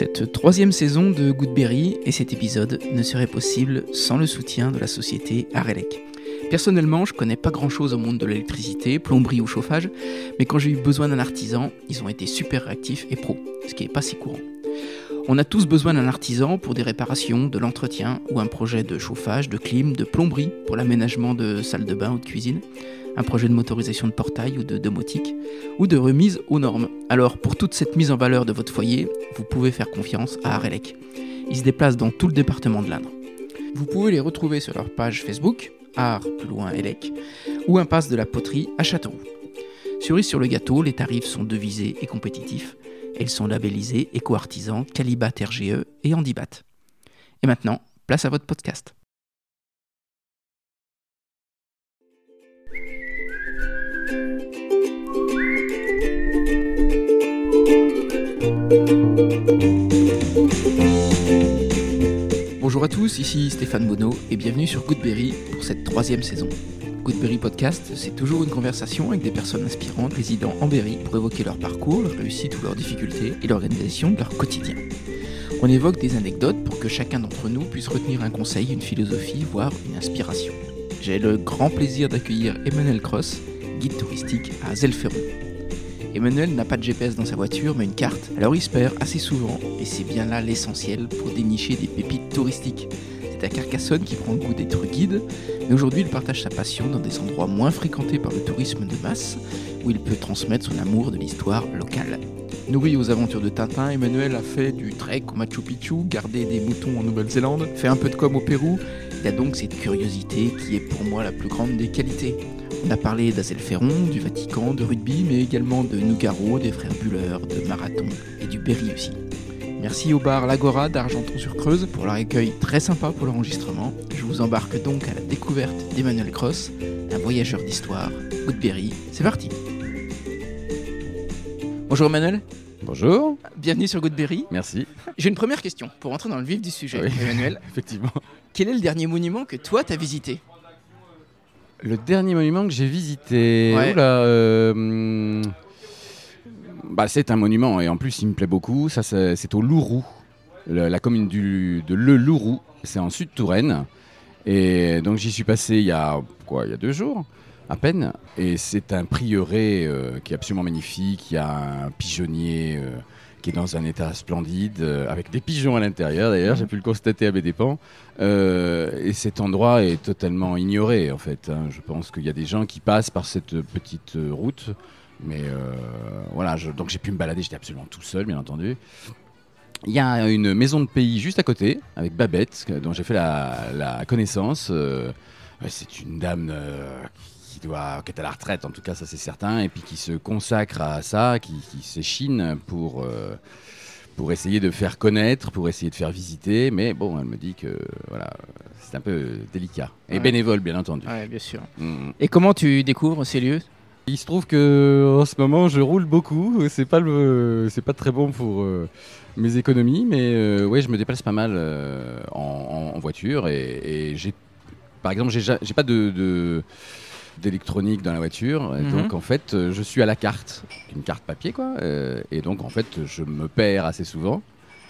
Cette troisième saison de Goodberry et cet épisode ne serait possible sans le soutien de la société Arelec. Personnellement, je connais pas grand chose au monde de l'électricité, plomberie ou chauffage, mais quand j'ai eu besoin d'un artisan, ils ont été super réactifs et pros, ce qui est pas si courant. On a tous besoin d'un artisan pour des réparations, de l'entretien ou un projet de chauffage, de clim, de plomberie pour l'aménagement de salles de bain ou de cuisine, un projet de motorisation de portail ou de domotique, ou de remise aux normes. Alors pour toute cette mise en valeur de votre foyer, vous pouvez faire confiance à Arelec. Ils se déplacent dans tout le département de l'Indre. Vous pouvez les retrouver sur leur page Facebook, Art plus loin Elec, ou Impasse de la Poterie à Châteauroux. Cerise sur le gâteau, les tarifs sont devisés et compétitifs. Elles sont labellisées éco-artisans, Calibat RGE et Handibat. Et maintenant, place à votre podcast. Bonjour à tous, ici Stéphane Bonneau et bienvenue sur Goodberry pour cette troisième saison. Goodberry Podcast, c'est toujours une conversation avec des personnes inspirantes résidant en Berry pour évoquer leur parcours, leur réussite ou leurs difficultés et l'organisation de leur quotidien. On évoque des anecdotes pour que chacun d'entre nous puisse retenir un conseil, une philosophie, voire une inspiration. J'ai le grand plaisir d'accueillir Emmanuel Cross, guide touristique à Zelferon. Emmanuel n'a pas de GPS dans sa voiture, mais une carte. Alors il se perd assez souvent, et c'est bien là l'essentiel pour dénicher des pépites touristiques. C'est à Carcassonne qu'il prend le goût d'être guide, mais aujourd'hui il partage sa passion dans des endroits moins fréquentés par le tourisme de masse, où il peut transmettre son amour de l'histoire locale. Nourri aux aventures de Tintin, Emmanuel a fait du trek au Machu Picchu, gardé des moutons en Nouvelle-Zélande, fait un peu de com au Pérou. Il a donc cette curiosité qui est pour moi la plus grande des qualités. On a parlé d'Azelferron, du Vatican, de rugby, mais également de Nougaro, des frères Buller, de marathon et du Berry aussi. Merci au bar L'Agora d'Argenton-sur-Creuse pour leur accueil très sympa pour l'enregistrement. Je vous embarque donc à la découverte d'Emmanuel Cross, un voyageur d'histoire, Woodberry. C'est parti Bonjour Emmanuel. Bonjour. Bienvenue sur Goodberry. Merci. J'ai une première question pour entrer dans le vif du sujet, Oui. Emmanuel. Effectivement. Quel est le dernier monument que toi t'as visité? Le dernier monument que j'ai visité, Ouais. oula, euh, bah, c'est un monument et en plus il me plaît beaucoup. Ça, c'est c'est au Lourou, le- la commune du, de Le Lourou. C'est en sud Touraine. Et donc j'y suis passé il y a quoi, il y a deux jours à peine. Et c'est un prieuré euh, qui est absolument magnifique. Il y a un pigeonnier. euh, qui est dans un état splendide, euh, avec des pigeons à l'intérieur d'ailleurs, j'ai pu le constater à mes dépens. Et cet endroit est totalement ignoré en fait. hein. Je pense qu'il y a des gens qui passent par cette petite route. Mais voilà, je- donc j'ai pu me balader, j'étais absolument tout seul bien entendu. Il y a une maison de pays juste à côté, avec Babette, dont j'ai fait la, la connaissance. C'est une dame euh, qui, doit, qui est à la retraite, en tout cas, ça c'est certain, et puis qui se consacre à ça, qui, qui s'échine pour, euh, pour essayer de faire connaître, pour essayer de faire visiter. Mais bon, elle me dit que voilà, c'est un peu délicat. Et Ouais. bénévole, bien entendu. Ouais, bien sûr. Mm. Et comment tu découvres ces lieux? Il se trouve que en ce moment je roule beaucoup. C'est pas le, c'est pas très bon pour euh, mes économies, mais euh, ouais, je me déplace pas mal euh, en, voiture et, et j'ai, par exemple, j'ai, ja- j'ai pas de, de- d'électronique dans la voiture, et Mhm. donc en fait, euh, je suis à la carte, une carte papier quoi, euh, et donc en fait, je me perds assez souvent,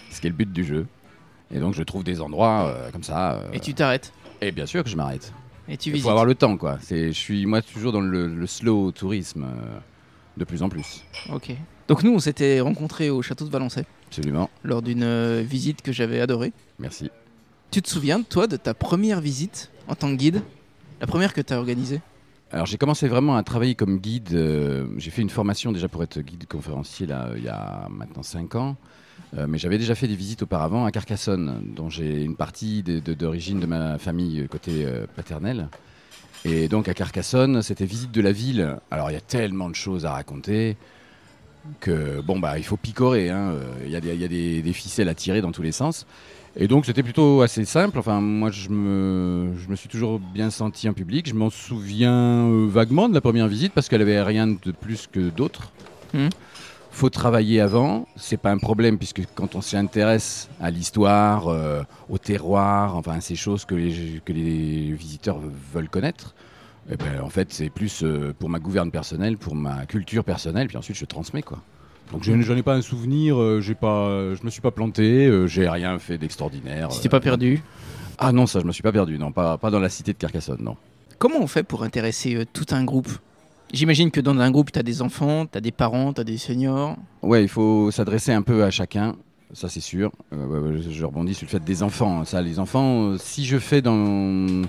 ce qui est le but du jeu. Et donc je trouve des endroits euh, comme ça. euh, Et tu t'arrêtes et bien sûr que je m'arrête. Et tu Il visites faut avoir le temps, quoi. C'est, je suis moi toujours dans le, le slow tourisme, euh, de plus en plus. Ok. Donc nous, on s'était rencontrés au château de Valençay Absolument. lors d'une visite que j'avais adorée. Merci. Tu te souviens, toi, de ta première visite en tant que guide? La première que tu as organisée? Alors j'ai commencé vraiment à travailler comme guide. euh, j'ai fait une formation déjà pour être guide conférencier là, il y a maintenant 5 ans. Euh, mais j'avais déjà fait des visites auparavant à Carcassonne, dont j'ai une partie d'origine de, ma famille euh, côté paternel. Et donc à Carcassonne, c'était visite de la ville. Alors il y a tellement de choses à raconter que bon bah il faut picorer. hein. Il y a, des ficelles à tirer dans tous les sens. Et donc c'était plutôt assez simple. Enfin moi je me, je me suis toujours bien senti en public. Je m'en souviens euh, vaguement de la première visite parce qu'elle avait rien de plus que d'autres. Mhm. Faut travailler avant, c'est pas un problème puisque quand on s'y intéresse à l'histoire, euh, au terroir, enfin ces choses que les, que les visiteurs veulent connaître, eh ben, en fait c'est plus euh, pour ma gouverne personnelle, pour ma culture personnelle, puis ensuite je transmets quoi. Donc je n'en ai pas un souvenir, euh, j'ai pas, je me suis pas planté, euh, j'ai rien fait d'extraordinaire. Tu t'es pas perdu? Ah non, ça je me suis pas perdu, non, pas, pas dans la cité de Carcassonne, non. Comment on fait pour intéresser euh, tout un groupe? J'imagine que dans un groupe, tu as des enfants, tu as des parents, tu as des seniors. Ouais, il faut s'adresser un peu à chacun, ça c'est sûr. Euh, je, rebondis sur le fait des enfants. Ça, les enfants, euh, si je fais dans,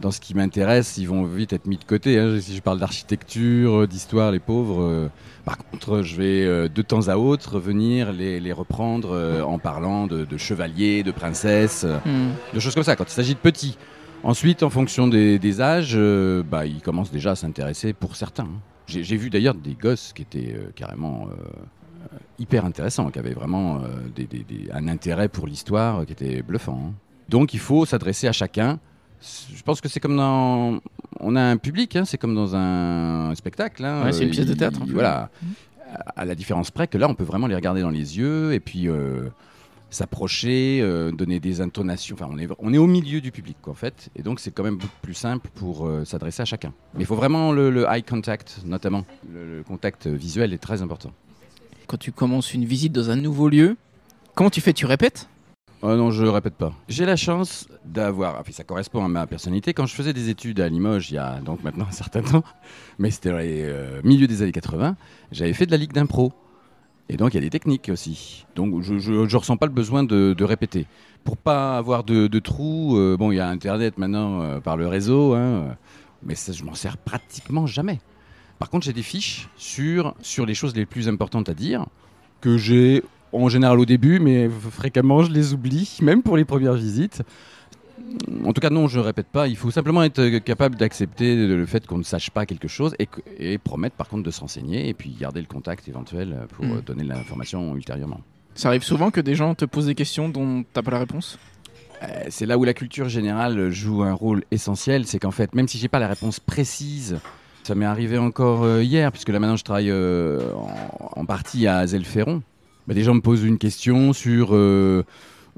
dans ce qui m'intéresse, ils vont vite être mis de côté. hein. Si je parle d'architecture, euh, d'histoire, les pauvres. euh, par contre, je vais euh, de temps à autre venir les, les reprendre euh, en parlant de, de chevaliers, de princesses, Hmm. de choses comme ça, quand il s'agit de petits. Ensuite, en fonction des, des âges, bah, ils commencent déjà à s'intéresser pour certains. hein. J'ai vu d'ailleurs des gosses qui étaient carrément hyper intéressants, qui avaient vraiment des- des- des- un intérêt pour l'histoire qui était bluffant. hein. Donc il faut s'adresser à chacun. Je pense que c'est comme dans... On a un public, hein, c'est comme dans un spectacle. hein. Ouais, c'est une Euh, pièce de il- théâtre, peu. Voilà. À la différence près que là, on peut vraiment les regarder dans les yeux et puis euh, s'approcher, euh, donner des intonations. Enfin, on est, on est au milieu du public, quoi, en fait. Et donc, c'est quand même beaucoup plus simple pour euh, s'adresser à chacun. Mais il faut vraiment le, le eye contact, notamment. Le, le contact visuel est très important. Quand tu commences une visite dans un nouveau lieu, comment tu fais? Tu répètes? Oh non, je répète pas. J'ai la chance d'avoir, enfin, ça correspond à ma personnalité. Quand je faisais des études à Limoges, il y a donc maintenant un certain temps, mais c'était dans les euh, milieux des années 80, j'avais fait de la ligue d'impro. Et donc il y a des techniques aussi. Donc je, je ressens pas le besoin de, répéter. Pour pas avoir de, trous, euh, bon, il y a Internet maintenant euh, par le réseau, hein, mais ça, je m'en sers pratiquement jamais. Par contre, j'ai des fiches sur, sur les choses les plus importantes à dire, que j'ai en général au début, mais fréquemment je les oublie, même pour les premières visites. En tout cas, non, je ne répète pas. Il faut simplement être capable d'accepter le fait qu'on ne sache pas quelque chose et, promettre par contre de s'enseigner et puis garder le contact éventuel pour Mm. donner l'information ultérieurement. Ça arrive souvent que des gens te posent des questions dont t'as pas la réponse? Euh, C'est là où la culture générale joue un rôle essentiel, c'est qu'en fait, même si j'ai pas la réponse précise, ça m'est arrivé encore euh, hier, puisque là maintenant je travaille euh, en, en partie à Zelferron. Bah, des gens me posent une question sur euh,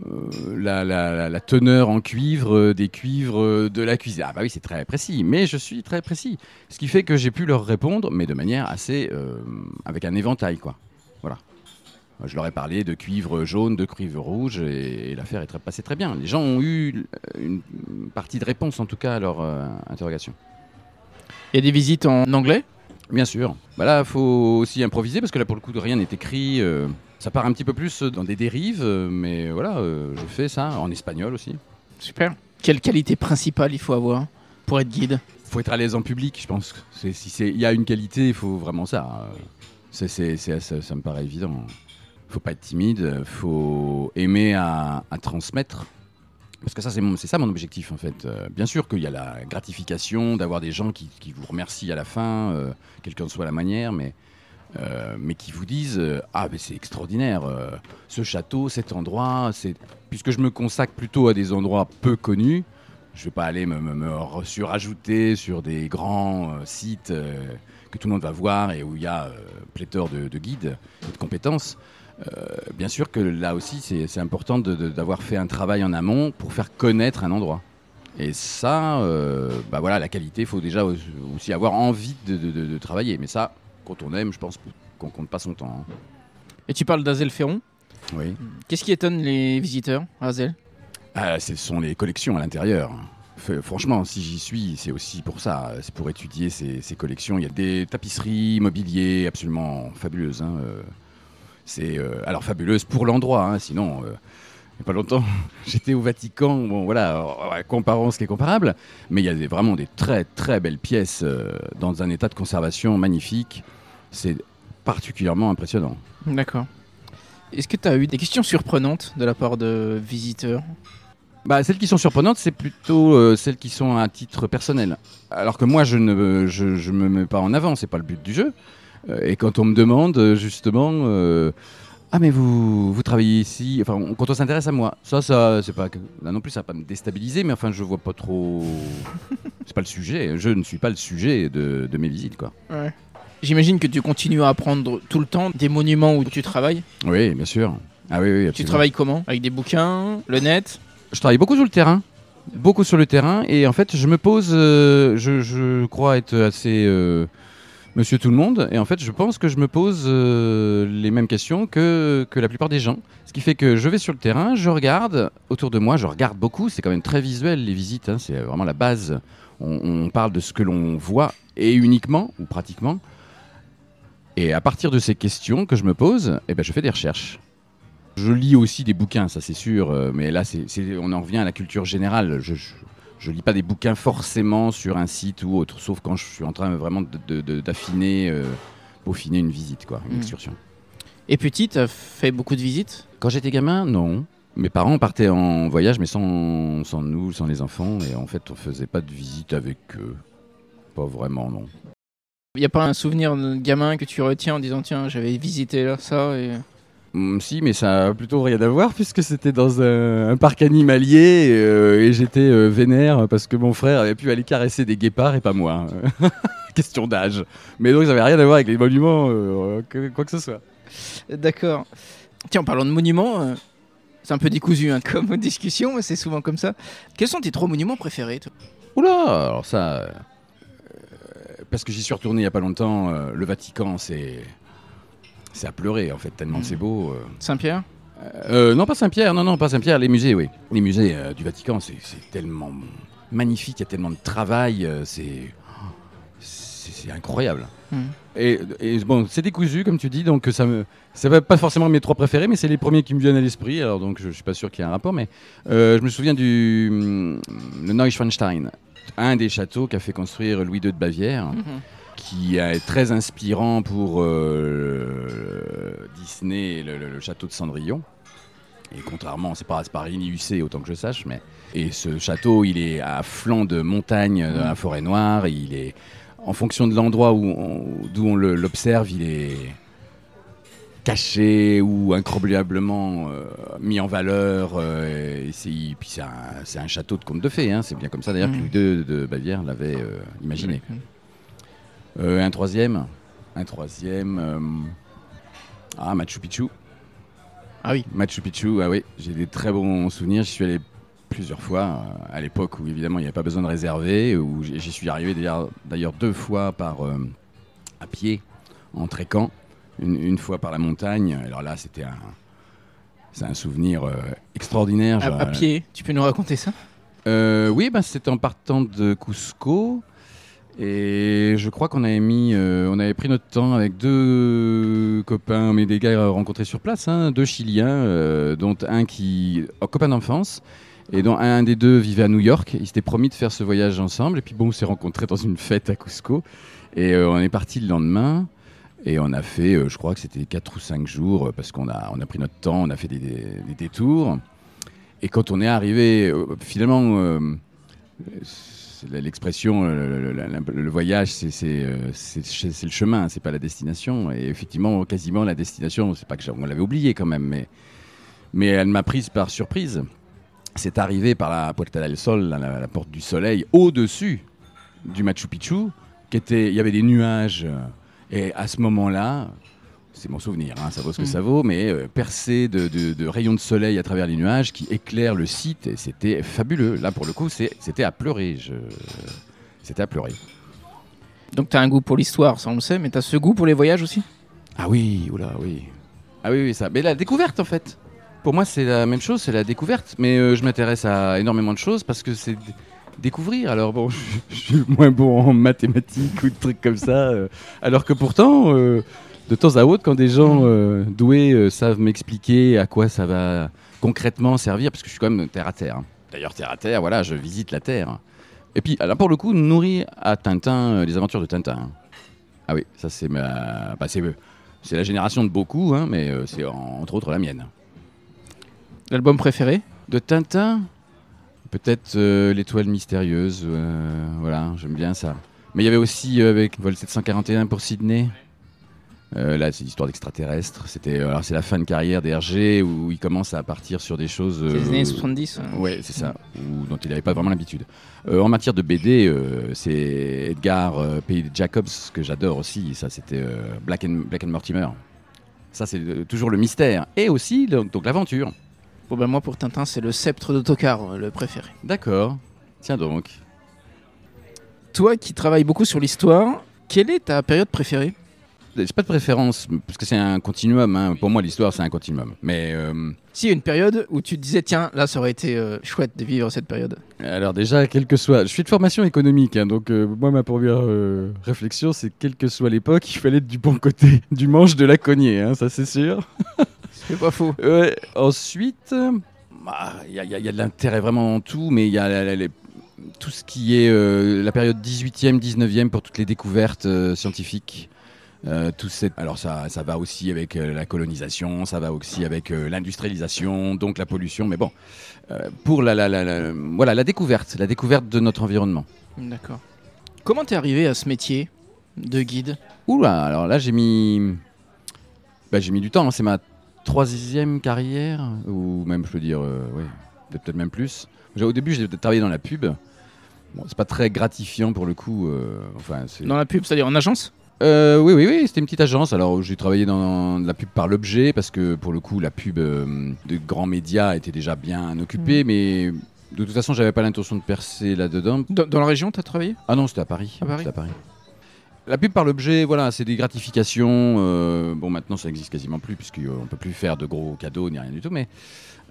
euh, la, la- la- teneur en cuivre euh, des cuivres de la cuisine. Ah bah oui, c'est très précis, mais je suis très précis. Ce qui fait que j'ai pu leur répondre, mais de manière assez... avec un éventail, quoi. Voilà. Je leur ai parlé de cuivre jaune, de cuivre rouge, et, l'affaire est passée très bien. Les gens ont eu une, partie de réponse, en tout cas, à leur interrogation. Il y a des visites en anglais? Bien sûr. Bah là, il faut aussi improviser, parce que là, pour le coup, rien n'est écrit. euh, ça part un petit peu plus dans des dérives, euh, mais voilà, euh, je fais ça en espagnol aussi. Super. Quelle qualité principale il faut avoir pour être guide? Faut être à l'aise en public, je pense. C'est- Si c'est- il y a une qualité, il faut vraiment ça. Euh, c'est- c'est- c'est- ça, ça me paraît évident. faut pas être timide, faut aimer à, à transmettre. Parce que ça, c'est ça mon objectif en fait. Euh, bien sûr qu'il y a la gratification d'avoir des gens qui, vous remercient à la fin, euh, quelle qu'en soit la manière, mais, euh, qui vous disent euh, Ah, mais c'est extraordinaire, ce château, cet endroit, puisque je me consacre plutôt à des endroits peu connus, je vais pas aller me, surajouter sur des grands sites que tout le monde va voir et où il y a pléthore de, de guides et de compétences. Euh, bien sûr que là aussi, c'est important d'avoir fait un travail en amont pour faire connaître un endroit. Et ça, euh, bah voilà, la qualité, il faut déjà aussi avoir envie de, de- de- de travailler. Mais ça, quand on aime, je pense qu'on compte pas son temps. hein. Et tu parles d'Azel Ferron? Oui. Qu'est-ce qui étonne les visiteurs à Azel? Ah, ce sont les collections à l'intérieur. Franchement, si j'y suis, c'est aussi pour ça. C'est pour étudier ces, ces collections. Il y a des tapisseries, mobilier absolument fabuleuses. hein, euh. C'est euh, alors fabuleuse pour l'endroit. hein, sinon, euh, il n'y a pas longtemps, j'étais au Vatican. Bon, voilà, comparons ce qui est comparable. Mais il y a des- vraiment des très très belles pièces euh, dans un état de conservation magnifique. C'est particulièrement impressionnant. D'accord. Est-ce que tu as eu des questions surprenantes de la part de visiteurs? Bah, celles qui sont surprenantes, c'est plutôt euh, celles qui sont à titre personnel. Alors que moi, je ne je, je me mets pas en avant, c'est pas le but du jeu. Et quand on me demande euh, justement, euh, ah mais vous vous travaillez ici, enfin on- quand on s'intéresse à moi, ça ça c'est pas là non plus ça va pas me déstabiliser, mais enfin je vois pas trop, c'est pas le sujet. Je ne suis pas le sujet de, de mes visites quoi. J'imagine que tu continues à apprendre tout le temps des monuments où tu travailles. Oui, bien sûr. Ah oui oui. Tu absolument. travailles comment? Avec des bouquins, le net? Je travaille beaucoup sur le terrain, beaucoup sur le terrain, et en fait, je me pose, euh, je, je crois être assez euh, Monsieur Tout le Monde. Et en fait, je pense que je me pose euh, les mêmes questions que, la plupart des gens. Ce qui fait que je vais sur le terrain, je regarde autour de moi, je regarde beaucoup. C'est quand même très visuel les visites. hein, c'est vraiment la base. On, parle de ce que l'on voit et uniquement ou pratiquement. Et à partir de ces questions que je me pose, eh ben, je fais des recherches. Je lis aussi des bouquins, ça c'est sûr, euh, mais là c'est, on en revient à la culture générale. Je lis pas des bouquins forcément sur un site ou autre, sauf quand je suis en train vraiment d'affiner, euh, peaufiner une visite, quoi, une Mm. excursion. Et petit, t'as fait beaucoup de visites? Quand j'étais gamin, non. Mes parents partaient en voyage, mais sans, sans nous, sans les enfants, et en fait on faisait pas de visite avec eux. Pas vraiment, non. Il n'y a pas un souvenir de gamin que tu retiens en disant tiens, j'avais visité là, ça et... Mm, si, mais ça a plutôt rien à voir puisque c'était dans un, un parc animalier euh, et j'étais euh, vénère parce que mon frère avait pu aller caresser des guépards et pas moi. Question d'âge. Mais donc ça n'avait rien à voir avec les monuments, euh, que- quoi que ce soit. D'accord. Tiens, en parlant de monuments, euh, c'est un peu décousu hein, comme discussion, mais c'est souvent comme ça. Quels sont tes trois monuments préférés toi? Oula, alors ça. parce que j'y suis retourné il n'y a pas longtemps, le Vatican, c'est. C'est à pleurer en fait, tellement Mm. c'est beau. euh. Saint-Pierre Euh, non, pas Saint-Pierre, non, non, pas Saint-Pierre, les musées, oui. Les musées euh, du Vatican, c'est tellement magnifique, il y a tellement de travail, euh, c'est incroyable. Hmm. Et, et bon, c'est décousu, comme tu dis, donc ça me. Ça va pas forcément mes trois préférés, mais c'est les premiers qui me viennent à l'esprit, alors donc je, je suis pas sûr qu'il y ait un rapport, mais euh, je me souviens du le Neuschwanstein, un des châteaux qu'a fait construire Louis II de Bavière Mhm. Qui est très inspirant pour euh, Disney, le, le- le château de Cendrillon. Et contrairement, c'est pas, pas Rini-Hussé autant que je sache, mais et ce château, il est à flanc de montagne dans la forêt noire. et il est en fonction de l'endroit on- d'où on l'observe, il est caché ou incroyablement euh, mis en valeur. euh, et c'est, puis c'est un, château de conte de fées. hein. C'est bien comme ça d'ailleurs que Louis II de Bavière l'avait euh, imaginé. Euh, un troisième. Un troisième. euh, Ah, Machu Picchu. Ah oui. Machu Picchu, ah oui, j'ai des très bons souvenirs. J'y suis allé plusieurs fois, euh, à l'époque où évidemment il n'y avait pas besoin de réserver, où j'y suis arrivé d'ailleurs- deux fois par, euh, à pied, en tréquant, une, une fois par la montagne. Alors là, c'était un, c'est un souvenir extraordinaire. À, pied, tu peux nous raconter ça? Oui, bah, c'était en partant de Cusco. Et je crois qu'on avait mis, euh, on avait pris notre temps avec deux copains, mais des gars rencontrés sur place, hein, deux Chiliens, euh, dont un qui, copain d'enfance, et dont un des deux vivait à New York. Ils s'étaient promis de faire ce voyage ensemble. Et puis bon, on s'est rencontrés dans une fête à Cusco. Et euh, on est parti le lendemain. Et on a fait, euh, je crois que c'était 4 ou 5 jours, euh, parce qu'on a, on a pris notre temps, on a fait des, détours. Et quand on est arrivé, euh, finalement, euh, l'expression, euh, le, voyage, euh, c'est- le chemin, c'est pas la destination. Et effectivement, quasiment la destination, c'est pas que on l'avait oublié quand même, mais, mais elle m'a prise par surprise. C'est arrivé par la Puerta del Sol, la porte du soleil, au-dessus du Machu Picchu, qui était, il y avait des nuages. euh, Et à ce moment-là, c'est mon souvenir, hein, ça vaut ce que Mm. ça vaut, mais euh, percé de, de- de rayons de soleil à travers les nuages qui éclairent le site, et c'était fabuleux. Là, pour le coup, c'était à pleurer. Je... C'était à pleurer. Donc t'as un goût pour l'histoire, ça on le sait, mais t'as ce goût pour les voyages aussi? Ah oui, oula, oui. Ah oui, oui, ça. Mais la découverte, en fait. Pour moi, c'est la même chose, c'est la découverte. Mais euh, je m'intéresse à énormément de choses parce que c'est découvrir. Alors bon, je, je suis moins bon en mathématiques ou de trucs comme ça. euh, alors que pourtant, euh, de temps à autre, quand des gens euh, doués euh, savent m'expliquer à quoi ça va concrètement servir, parce que je suis quand même terre à terre. hein. D'ailleurs, terre à terre, voilà, je visite la terre. Et puis, là, pour le coup, nourri à Tintin, euh, les aventures de Tintin. hein. Ah oui, ça c'est ma. bah, c'est, c'est la génération de beaucoup, hein, mais c'est en- entre autres la mienne. L'album préféré? De Tintin, peut-être l'étoile mystérieuse. voilà, j'aime bien ça. Mais il y avait aussi avec Vol 741 pour Sydney. Euh, là, c'est l'histoire d'extraterrestres. C'était, euh, alors c'est la fin de carrière d'Hergé où il commence à partir sur des choses. C'est les euh, années 70. hein. Ouais, c'est ça, dont il n'avait pas vraiment l'habitude. Euh, en matière de BD, euh, c'est Edgar euh, Pays de Jacobs que j'adore aussi. Ça, c'était euh, Black, and, Black and Mortimer. Ça, c'est euh, toujours le mystère. Et aussi le- donc l'aventure. Bon ben moi pour Tintin c'est le sceptre d'autocar, le préféré. D'accord. Tiens donc. Toi qui travailles beaucoup sur l'histoire, Quelle est ta période préférée? J'ai pas de préférence, parce que c'est un continuum. hein. Pour moi, l'histoire, c'est un continuum. Mais euh, Si, une période où tu te disais, tiens, là, ça aurait été euh, chouette de vivre cette période. alors déjà, quel que soit... Je suis de formation économique, hein, donc euh, moi, ma première euh, réflexion, c'est quelle que soit l'époque, il fallait être du bon côté du manche de la cognée, hein, ça c'est sûr. C'est pas faux. Ouais, ensuite, euh, bah, il y, a- il y a il y a de l'intérêt vraiment en tout, mais il y a la- la- les- tout ce qui est euh, la période 18e, 19e pour toutes les découvertes euh, scientifiques. Euh, tout cette- Alors ça, ça va aussi avec euh, la colonisation, ça va aussi avec euh, l'industrialisation, donc la pollution, mais bon, pour la, la, la- la- voilà, la découverte, la découverte de notre environnement. D'accord. Comment t'es arrivé à ce métier de guide? Oula, alors là j'ai mis, bah, j'ai mis du temps. hein. C'est ma troisième carrière, ou même je peux dire, ouais, peut-être même plus. Au début j'ai travaillé dans la pub. Bon, c'est pas très gratifiant pour le coup. enfin, c'est- Dans la pub, c'est-à-dire en agence? Euh, oui, oui, oui, c'était une petite agence. Alors j'ai travaillé dans la pub par l'objet parce que pour le coup la pub euh, de grands médias était déjà bien occupée, mais de toute façon j'avais pas l'intention de percer là-dedans. dans, dans la région, t'as travaillé? Ah non, c'était à Paris. À Paris La pub par l'objet, voilà, c'est des gratifications. euh, bon, maintenant, ça existe quasiment plus, puisqu'on ne peut plus faire de gros cadeaux ni rien du tout. Mais,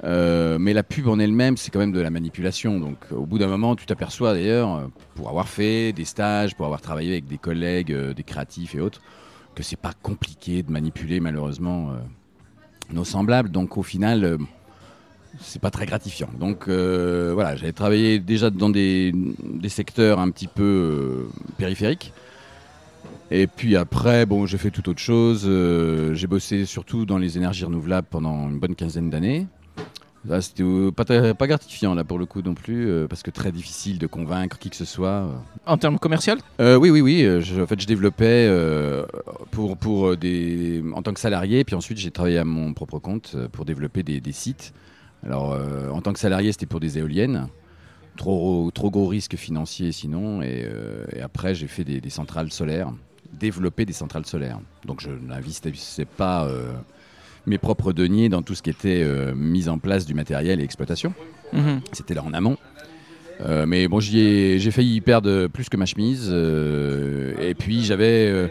euh, mais la pub en elle-même, c'est quand même de la manipulation. Donc, au bout d'un moment, tu t'aperçois d'ailleurs, euh, pour avoir fait des stages, pour avoir travaillé avec des collègues, euh, des créatifs et autres, que c'est pas compliqué de manipuler, malheureusement, nos semblables. Donc, au final. c'est pas très gratifiant. Donc voilà, j'avais travaillé déjà dans des, des secteurs un petit peu périphériques. Et puis après, bon, j'ai fait tout autre chose. J'ai bossé surtout dans les énergies renouvelables pendant une bonne quinzaine d'années. Là, c'était euh, pas, très- pas gratifiant là pour le coup non plus, euh, parce que très difficile de convaincre qui que ce soit. En termes commercial Euh, oui, oui, oui. euh, je- en fait, je développais euh, pour, pour euh, des, en tant que salarié, puis ensuite j'ai travaillé à mon propre compte euh, pour développer des, des sites. Alors, euh, en tant que salarié, c'était pour des éoliennes. Trop, trop gros risques financiers sinon. Et, euh, et après, j'ai fait des, des centrales solaires, développer des centrales solaires. Donc, je n'investissais pas euh, mes propres deniers dans tout ce qui était euh, mise en place du matériel et exploitation. Mhm. C'était là en amont. Euh, mais bon, j'ai failli y perdre plus que ma chemise. euh, et puis j'avais, euh,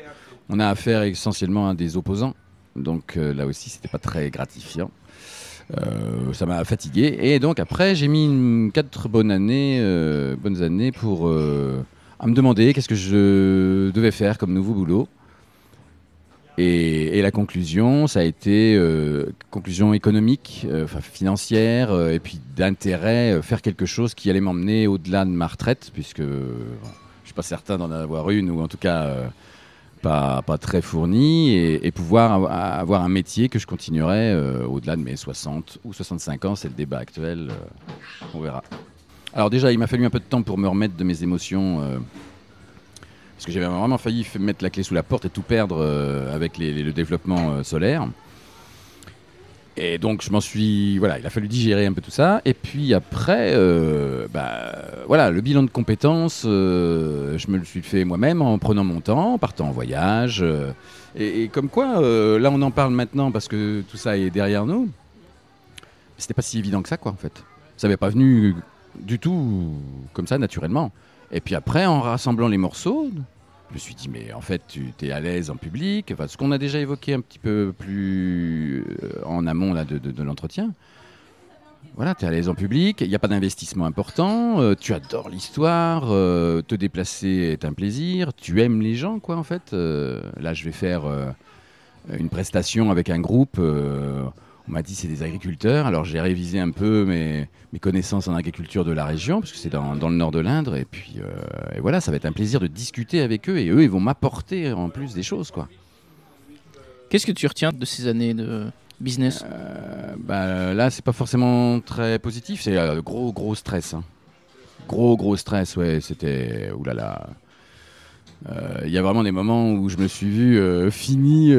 on a affaire essentiellement à des opposants. Donc là aussi, c'était pas très gratifiant. Ça m'a fatigué. Et donc après, j'ai mis une, quatre bonnes années, bonnes années pour à me demander qu'est-ce que je devais faire comme nouveau boulot. Et, la conclusion, ça a été euh, conclusion économique, euh, financière, euh, et puis d'intérêt, euh, faire quelque chose qui allait m'emmener au-delà de ma retraite, puisque je suis pas certain d'en avoir une, ou en tout cas pas, très fournie, et, pouvoir avo- avoir un métier que je continuerai au-delà de mes 60 ou 65 ans, c'est le débat actuel, on verra. Alors déjà, il m'a fallu un peu de temps pour me remettre de mes émotions. Parce que j'avais vraiment failli mettre la clé sous la porte et tout perdre euh, avec le développement euh, solaire. Et donc je m'en suis, voilà, il a fallu digérer un peu tout ça. Et puis après, euh, bah, voilà, le bilan de compétences, je me le suis fait moi-même en prenant mon temps, en partant en voyage. et, et comme quoi, là on en parle maintenant parce que tout ça est derrière nous. C'était pas si évident que ça, quoi, en fait. Ça m'est pas venu du tout comme ça, naturellement. Et puis après, en rassemblant les morceaux, je me suis dit, mais en fait, tu es à l'aise en public. Ce qu'on a déjà évoqué un petit peu plus euh, en amont là, de, l'entretien. Voilà, tu es à l'aise en public, il n'y a pas d'investissement important, euh, tu adores l'histoire, euh, te déplacer est un plaisir, tu aimes les gens, quoi, en fait. Là, je vais faire une prestation avec un groupe. On m'a dit c'est des agriculteurs, alors j'ai révisé un peu mes, mes connaissances en agriculture de la région, parce que c'est dans, dans le nord de l'Indre, et puis euh, et voilà, ça va être un plaisir de discuter avec eux, et eux, ils vont m'apporter en plus des choses, quoi. Qu'est-ce que tu retiens de ces années de business? Euh, bah, là, c'est pas forcément très positif, c'est euh, gros, gros stress. hein. Gros, gros stress, ouais, c'était. Oulala. Euh, Il y a vraiment des moments où je me suis vu fini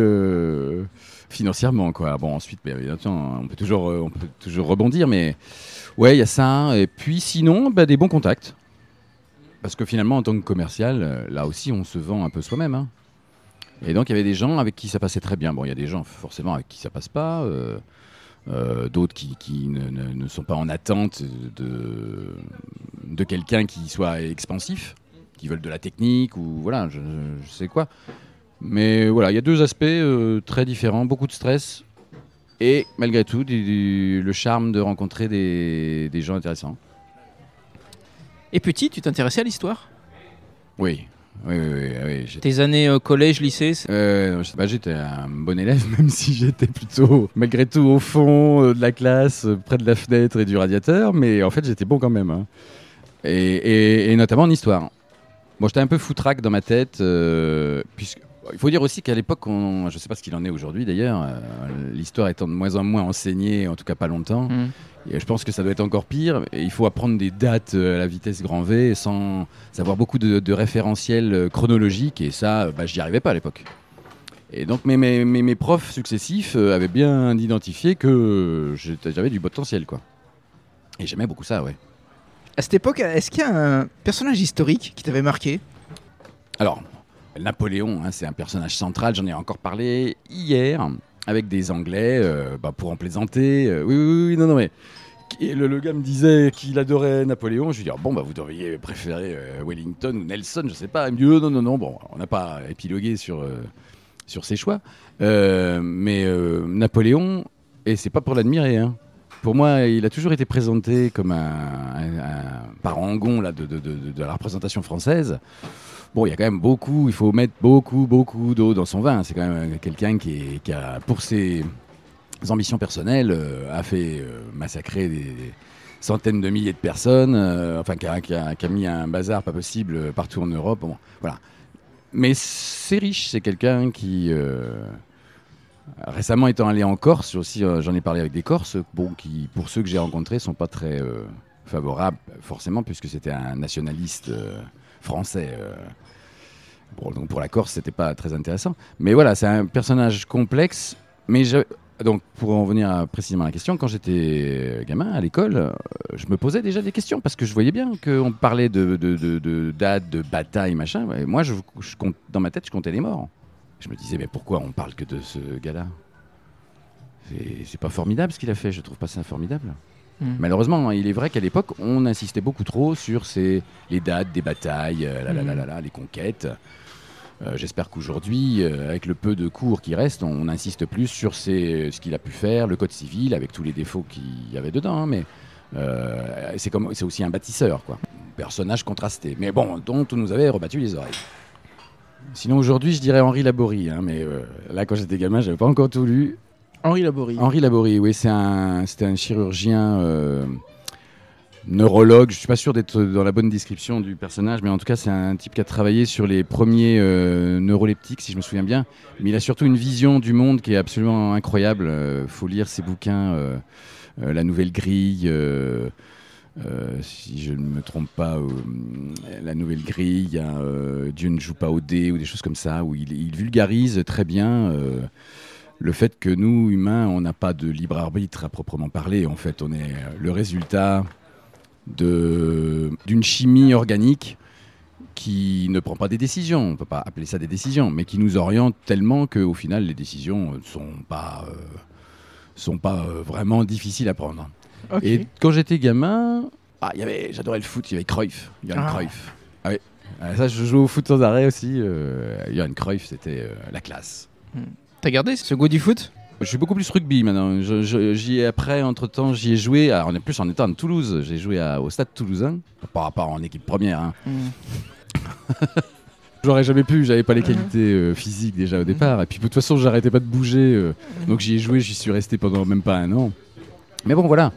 financièrement, quoi. Bon, ensuite, bien évidemment, on peut toujours, euh, on peut toujours rebondir, mais ouais, il y a ça. Et puis sinon, bah, des bons contacts. Parce que finalement, en tant que commercial, euh, là aussi, on se vend un peu soi-même. hein. Et donc, il y avait des gens avec qui ça passait très bien. Bon, il y a des gens forcément avec qui ça passe pas. euh, D'autres qui, qui ne sont pas en attente de, de quelqu'un qui soit expansif. qui veulent de la technique ou voilà, je, je sais quoi. Mais voilà, il y a deux aspects euh, très différents, beaucoup de stress et malgré tout du- du- le charme de rencontrer des, des gens intéressants. Et petit, tu t'intéressais à l'histoire? Oui, oui, oui, oui, Tes années euh, collège, lycée Euh, j'étais un bon élève, même si j'étais plutôt, malgré tout, au fond euh, de la classe, euh, près de la fenêtre et du radiateur, mais en fait, j'étais bon quand même. hein. Et, et- et notamment en histoire. Bon, j'étais un peu foutraque dans ma tête, puisque. Il faut dire aussi qu'à l'époque, on- je ne sais pas ce qu'il en est aujourd'hui d'ailleurs, euh, l'histoire étant de moins en moins enseignée, en tout cas pas longtemps, Hmm. et je pense que ça doit être encore pire. Et il faut apprendre des dates euh, à la vitesse grand V sans savoir beaucoup de, de référentiels euh, chronologiques. Et ça, bah, j'y arrivais pas à l'époque. Et donc mes, mes, mes- mes profs successifs avaient bien identifié que j'avais du potentiel. quoi. Et j'aimais beaucoup ça, ouais. À cette époque, est-ce qu'il y a un personnage historique qui t'avait marqué? Alors, Napoléon, hein, c'est un personnage central, j'en ai encore parlé hier avec des Anglais euh, bah, pour en plaisanter. euh, oui, oui, oui, non, non, mais. Le, gars me disait qu'il adorait Napoléon. Je lui dis ah, bon bah vous devriez préférer euh, Wellington ou Nelson, je sais pas. Il oh, non non non bon on n'a pas épilogué sur sur ses choix, mais Napoléon et c'est pas pour l'admirer. Hein. Pour moi, il a toujours été présenté comme un, parangon de la représentation française. Il y a quand même beaucoup, il faut mettre beaucoup, beaucoup d'eau dans son vin. C'est quand même quelqu'un qui, a, pour ses ambitions personnelles, euh, a fait euh, massacrer des, centaines de milliers de personnes, euh, enfin, qui a, mis un bazar pas possible partout en Europe. Voilà. Mais c'est riche, c'est quelqu'un qui, récemment étant allé en Corse, aussi, j'en ai parlé avec des Corses, bon, qui, pour ceux que j'ai rencontrés, sont pas très favorables, forcément, puisque c'était un nationaliste français. Donc pour la Corse, c'était pas très intéressant. Mais voilà, c'est un personnage complexe. Mais donc, pour en venir précisément à la question, quand j'étais gamin à l'école, euh, je me posais déjà des questions parce que je voyais bien qu'on parlait de, de, de, de dates, de batailles, machin. Moi, je, dans ma tête, je comptais les morts. Je me disais, mais pourquoi on parle que de ce gars-là? C'est pas formidable ce qu'il a fait, je trouve pas ça formidable. Hmm. Malheureusement, il est vrai qu'à l'époque, on insistait beaucoup trop sur ces, les dates des batailles, euh, là, les conquêtes. Euh, J'espère qu'aujourd'hui, euh, avec le peu de cours qui reste, on insiste plus sur ces- ce qu'il a pu faire, le code civil, avec tous les défauts qu'il y avait dedans. hein, mais c'est comme- c'est aussi un bâtisseur, quoi. Personnage contrasté. Mais bon, dont on nous avait rebattu les oreilles. Sinon, aujourd'hui, je dirais Henri Laborie. hein, mais là, quand j'étais gamin, j'avais pas encore tout lu. Henri Laborie. Henri Laborie, oui, c'est un, chirurgien euh, neurologue. Je suis pas sûr d'être dans la bonne description du personnage, mais en tout cas, c'est un type qui a travaillé sur les premiers euh, neuroleptiques, si je me souviens bien. Mais il a surtout une vision du monde qui est absolument incroyable. Euh, faut lire ses bouquins, La Nouvelle Grille. si je ne me trompe pas, la nouvelle grille, il euh, Dieu ne joue pas au dé ou des choses comme ça, où il, il vulgarise très bien le fait que nous, humains, on n'a pas de libre arbitre à proprement parler. En fait, on est le résultat d'une chimie organique qui ne prend pas des décisions. On ne peut pas appeler ça des décisions, mais qui nous oriente tellement qu'au final, les décisions ne sont pas, euh, sont pas euh, vraiment difficiles à prendre. Et quand j'étais gamin, ah, j'adorais le foot, il y avait Cruyff, Johan Ah. Cruyff. Ah oui. Ah, ça, je joue au foot sans arrêt aussi. euh, Johan Cruyff, c'était la classe. T'as gardé ce goût du foot? Je suis beaucoup plus rugby maintenant. Je- je- j'y ai après, entre temps, j'y ai joué. Alors, on est plus en étant de Toulouse. J'ai joué à- au Stade Toulousain, par rapport en équipe première. hein. J'aurais jamais pu. J'avais pas les qualités euh, physiques déjà au départ. Et puis de toute façon, j'arrêtais pas de bouger. euh, donc j'y ai joué. J'y suis resté pendant même pas un an. Mais bon, voilà.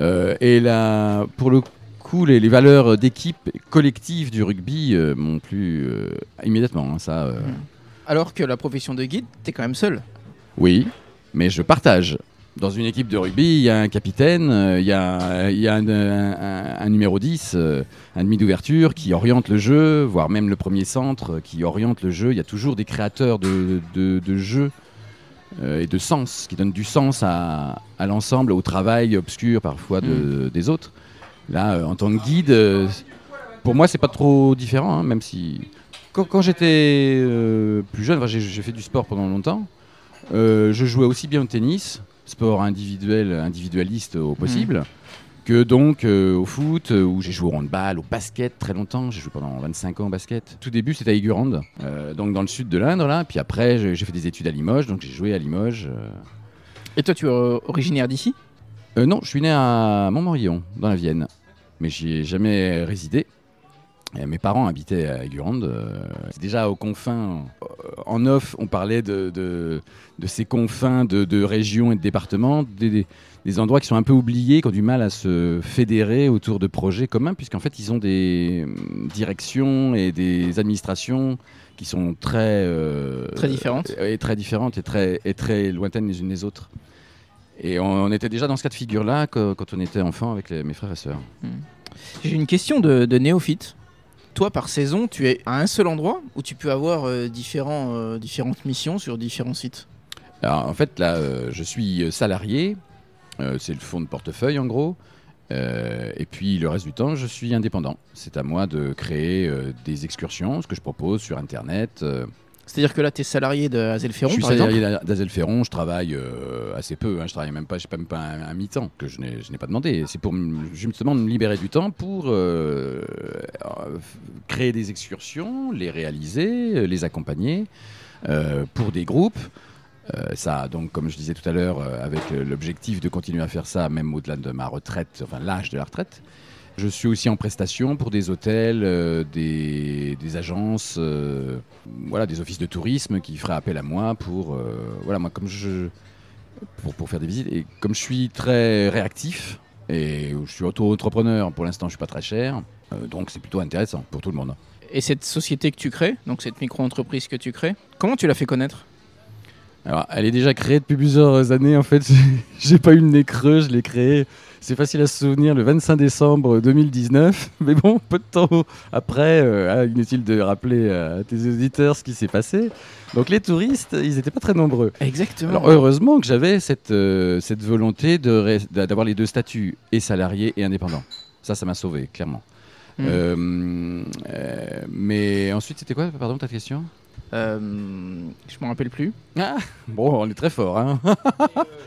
Euh, et là, pour le coup, les, les valeurs d'équipe collective du rugby euh, m'ont plu euh, immédiatement. hein, ça. euh, Alors que la profession de guide, t'es quand même seul. Oui, mais je partage. Dans une équipe de rugby, il y a un capitaine, euh, il y a, il y a un, un- un numéro 10, euh, un demi d'ouverture qui oriente le jeu, voire même le premier centre euh, qui oriente le jeu. Il y a toujours des créateurs de, de, de jeux euh, et de sens, qui donnent du sens à, à l'ensemble, au travail obscur parfois de- des autres. Là, en tant que guide, pour moi, c'est pas trop différent, hein, même si. Quand, quand j'étais euh, plus jeune, j'ai j'ai fait du sport pendant longtemps. Euh, je jouais aussi bien au tennis, sport individuel, individualiste au possible, que donc euh, au foot, où j'ai joué au handball, au basket très longtemps. J'ai joué pendant 25 ans au basket. Tout début, c'était à Igurande, donc dans le sud de l'Indre, là. Puis après, j'ai j'ai fait des études à Limoges, donc j'ai joué à Limoges. Et toi, tu es originaire d'ici? Non, je suis né à Montmorillon, dans la Vienne, mais j'y ai jamais résidé. Et mes parents habitaient à Igurande. euh, déjà aux confins. euh, En off, on parlait de, de, de ces confins de, de régions et de départements, des, endroits qui sont un peu oubliés, qui ont du mal à se fédérer autour de projets communs, puisqu'en fait, ils ont des hum, directions et des administrations qui sont très... euh, Très différentes. Et très différentes et très, et très lointaines les unes des autres. Et on, on était déjà dans ce cas de figure-là quand, on était enfant avec les- mes frères et sœurs. J'ai une question de, de néophyte. Toi, par saison, tu es à un seul endroit ou tu peux avoir euh, euh, différentes missions sur différents sites? En fait, là, euh, je suis salarié. c'est le fonds de portefeuille, en gros. Et puis, le reste du temps, je suis indépendant. C'est à moi de créer des excursions, ce que je propose sur Internet. C'est-à-dire que là, tu es salarié de Hazel je Ferron, suis par salarié d'Azel Ferron. Je travaille euh, assez peu. Hein, je travaille même pas, je même pas un, un mi-temps que je n'ai je n'ai pas demandé. C'est pour me- justement me libérer du temps pour euh, euh, créer des excursions, les réaliser, les accompagner euh, pour des groupes. Euh, ça, donc, comme je disais tout à l'heure, euh, avec euh, l'objectif de continuer à faire ça, même au-delà de ma retraite, enfin l'âge de la retraite. Je suis aussi en prestation pour des hôtels, euh, des, agences, euh, voilà, des offices de tourisme qui feraient appel à moi pour, euh, voilà, moi comme je, pour, pour faire des visites et comme je suis très réactif et je suis auto-entrepreneur, pour l'instant je suis pas très cher, donc c'est plutôt intéressant pour tout le monde. Et cette société que tu crées, donc cette micro-entreprise que tu crées, comment tu l'as fait connaître? Alors, elle est déjà créée depuis plusieurs années. En fait, j'ai pas eu le nez creux, je l'ai créée. C'est facile à se souvenir le 25 décembre 2019. Mais bon, peu de temps après, euh, ah, inutile de rappeler à tes auditeurs ce qui s'est passé. Donc, les touristes, ils n'étaient pas très nombreux. Exactement. Alors, heureusement que j'avais cette, euh, cette volonté de d'avoir les deux statuts, et salarié et indépendant. Ça, ça m'a sauvé, clairement. Mm. Euh, euh, mais ensuite, c'était quoi, pardon, ta question? Euh, je m'en rappelle plus. ah, Bon, on est très fort, hein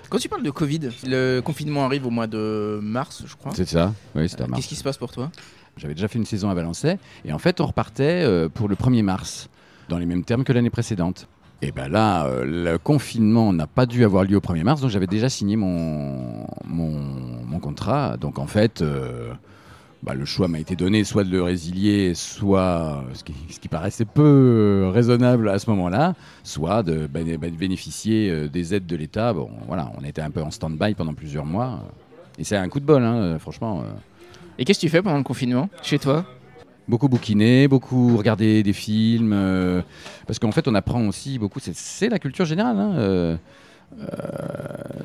Quand tu parles de Covid, le confinement arrive au mois de mars, je crois. C'est ça Oui, c'était à Euh, mars. Qu'est-ce qui se passe pour toi? J'avais déjà fait une saison à Valençay et en fait on repartait euh, pour le 1er mars, dans les mêmes termes que l'année précédente. Et ben là, euh, le confinement n'a pas dû avoir lieu au 1er mars, donc j'avais déjà signé mon, mon, mon contrat. Donc en fait, euh, bah, le choix m'a été donné soit de le résilier, soit, ce qui, ce qui paraissait peu euh, raisonnable à ce moment-là, soit de, bah, bénéficier euh, des aides de l'État. Bon, voilà, on était un peu en stand-by pendant plusieurs mois. Et c'est un coup de bol, hein, euh, franchement. euh. Et qu'est-ce que tu fais pendant le confinement chez toi? Beaucoup bouquiner, beaucoup regarder des films, euh, parce qu'en fait on apprend aussi beaucoup, c'est- la culture générale. hein, euh, euh,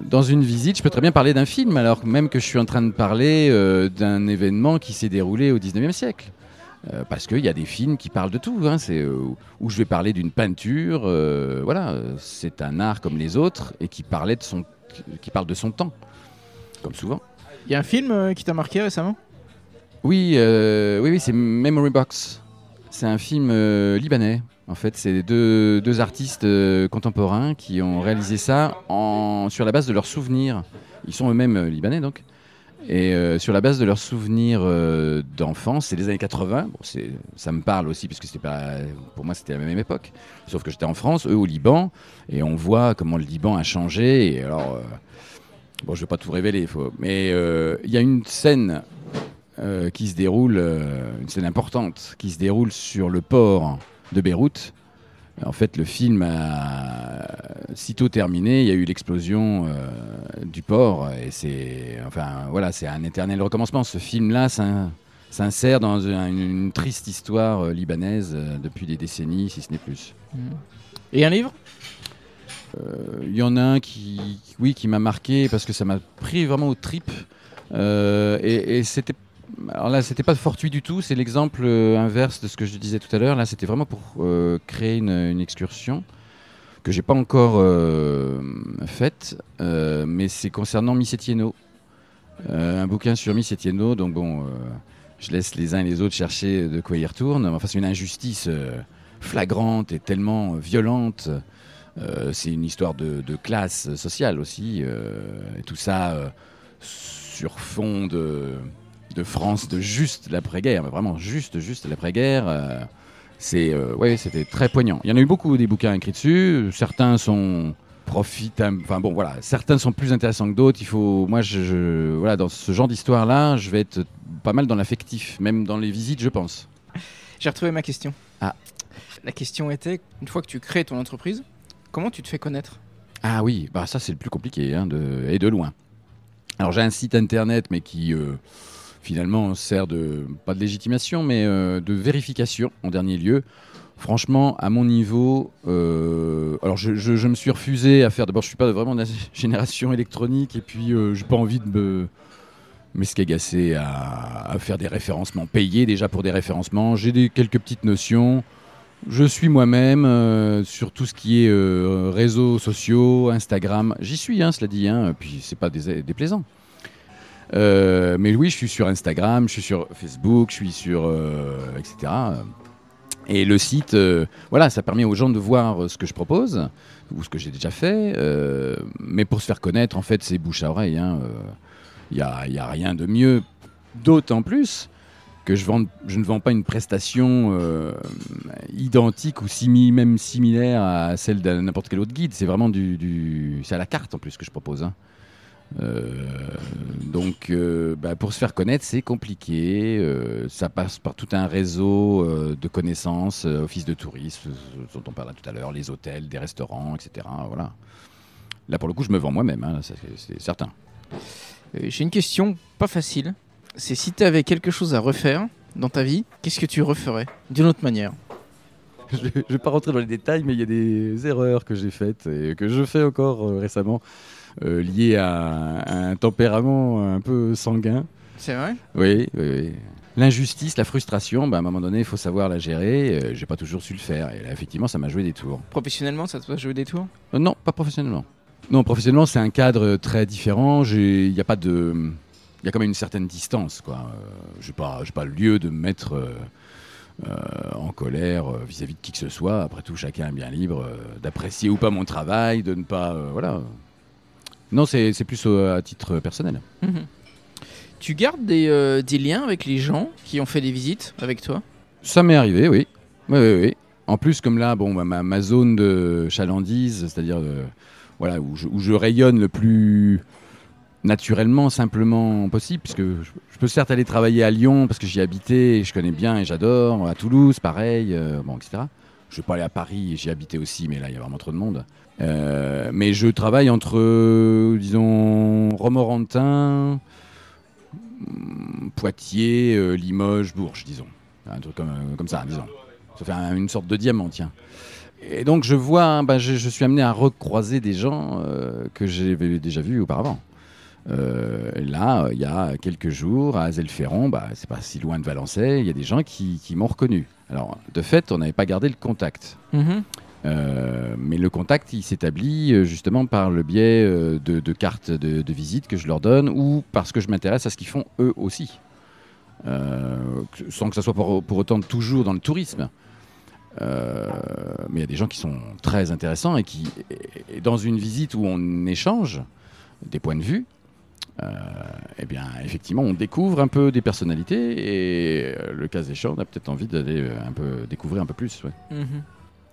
dans une visite, je peux très bien parler d'un film, alors même que je suis en train de parler euh, d'un événement qui s'est déroulé au 19e siècle. Euh, parce qu'il y a des films qui parlent de tout, hein, c'est, euh, où je vais parler d'une peinture, euh, voilà, euh, c'est un art comme les autres et qui, parlait de son, qui parle de son temps, comme souvent. Il y a un film euh, qui t'a marqué récemment? Oui, euh, oui, oui, c'est Memory Box. C'est un film euh, libanais. En fait, c'est deux, deux artistes euh, contemporains qui ont réalisé ça sur la base de leurs souvenirs. Ils sont eux-mêmes euh, libanais, donc. Et sur la base de leurs souvenirs d'enfance, c'est les années 80. Bon, c'est- ça me parle aussi, puisque c'était pas, pour moi, c'était la même époque. Sauf que j'étais en France, eux au Liban, et on voit comment le Liban a changé. Alors, bon, je vais pas tout révéler, mais il y a une scène euh, qui se déroule, euh, une scène importante, qui se déroule sur le port de Beyrouth. En fait, le film a sitôt terminé, il y a eu l'explosion euh, du port et c'est, enfin, voilà, c'est un éternel recommencement. Ce film-là s'in- s'insère dans un- une, triste histoire libanaise depuis des décennies, si ce n'est plus. Et un livre? Il y en a un qui, oui, qui m'a marqué parce que ça m'a pris vraiment aux tripes. Euh, et et c'était, alors là, c'était pas fortuit du tout. C'est l'exemple euh, inverse de ce que je disais tout à l'heure. Là, c'était vraiment pour euh, créer une, excursion que j'ai pas encore euh, faite, mais c'est concernant. Euh, un bouquin sur Miss Etienne. Donc bon, je laisse les uns et les autres chercher de quoi ils retournent. Enfin, c'est une injustice flagrante et tellement violente. C'est une histoire de, de classe sociale aussi, et tout ça sur fond de, de France de juste l'après-guerre, mais vraiment juste, juste l'après-guerre. euh, c'est, euh, ouais, c'était très poignant. Il y en a eu beaucoup des bouquins écrits dessus. Certains sont profitables. Enfin bon, voilà, certains sont plus intéressants que d'autres. Il faut, moi, je, je- voilà, dans ce genre d'histoire-là, je vais être pas mal dans l'affectif, même dans les visites, je pense. J'ai retrouvé ma question. Ah. La question était, une fois que tu crées ton entreprise, comment tu te fais connaître? Ah oui, bah ça c'est le plus compliqué, hein, de, et de loin. Alors j'ai un site internet, mais qui euh, finalement sert de, pas de légitimation, mais euh, de vérification en dernier lieu. Franchement, à mon niveau, euh, alors je, me suis refusé à faire. D'abord, je suis pas vraiment de la génération électronique, et puis euh, j'ai pas envie de me à, à faire des référencements payés déjà pour des référencements. J'ai quelques petites notions. Je suis moi-même euh, sur tout ce qui est réseaux sociaux, Instagram. J'y suis, hein, cela dit, hein, puis c'est pas dés- déplaisant. Euh, mais oui, je suis sur Instagram, je suis sur Facebook, je suis sur euh, etc. Et le site, euh, voilà, ça permet aux gens de voir ce que je propose ou ce que j'ai déjà fait. mais pour se faire connaître, en fait, c'est bouche à oreille. Il n'y a, rien de mieux. D'autant plus que je, ne vends pas une prestation identique ou même similaire à celle d'un n'importe quel autre guide. C'est vraiment du- c'est à la carte en plus que je propose. hein. Euh, donc, euh, bah, pour se faire connaître, c'est compliqué. Euh, ça passe par tout un réseau euh, de connaissances, euh, office de tourisme, dont on parlait tout à l'heure, les hôtels, des restaurants, etc. Voilà. Là, pour le coup, je me vends moi-même, hein, c'est- certain. Euh, J'ai une question pas facile. C'est si tu avais quelque chose à refaire dans ta vie, qu'est-ce que tu referais d'une autre manière? Je ne vais pas rentrer dans les détails, mais il y a des erreurs que j'ai faites et que je fais encore euh, récemment, euh, liées à, à un tempérament un peu sanguin. C'est vrai? Oui, oui, oui. L'injustice, la frustration, bah, à un moment donné, il faut savoir la gérer. Euh, j'ai pas toujours su le faire. Et là, effectivement, ça m'a joué des tours. Professionnellement, ça te doit jouer des tours? Euh, non, pas professionnellement. Non, professionnellement, c'est un cadre très différent. Il n'y a pas de. Il y a quand même une certaine distance. quoi. Je n'ai pas, pas le lieu de me mettre euh, euh, en colère euh, vis-à-vis de qui que ce soit. Après tout, chacun est bien libre euh, d'apprécier ou pas mon travail, de ne pas. euh, voilà. Non, c'est plus euh, à titre personnel. Mhm. Tu gardes des, euh, des liens avec les gens qui ont fait des visites avec toi? Ça m'est arrivé, oui. Oui, oui, oui. En plus, comme là, bon, bah, ma, ma zone de chalandise, c'est-à-dire euh, voilà, où je, où je rayonne le plus naturellement, simplement possible, puisque je, je peux certes aller travailler à Lyon parce que j'y habité et je connais bien et j'adore, à Toulouse, pareil, euh, bon, etc. Je vais pas aller à Paris, j'y habitais aussi, mais là, il y a vraiment trop de monde. Euh, mais je travaille entre, disons, Romorantin, hum, Poitiers, euh, Limoges, Bourges, disons. Un truc comme, euh, comme ça, disons. Ça fait un- une sorte de diamant, tiens. Et donc je vois, bah, je, suis amené à recroiser des gens que j'avais déjà vus auparavant. Euh, là, il y a quelques jours, à Azelferron, bah, c'est pas si loin de Valençay, il y a des gens qui, qui m'ont reconnu. Alors, de fait, on n'avait pas gardé le contact. Mhm. Euh, mais le contact, il s'établit euh, justement par le biais euh, de, de cartes de, de visite que je leur donne ou parce que je m'intéresse à ce qu'ils font eux aussi. Sans que ça soit pour, pour autant toujours dans le tourisme. Mais il y a des gens qui sont très intéressants et qui, et- et dans une visite où on échange des points de vue, eh bien, effectivement, on découvre un peu des personnalités et euh, le cas échéant, on a peut-être envie d'aller euh, un peu découvrir un peu plus. ouais. Mhm.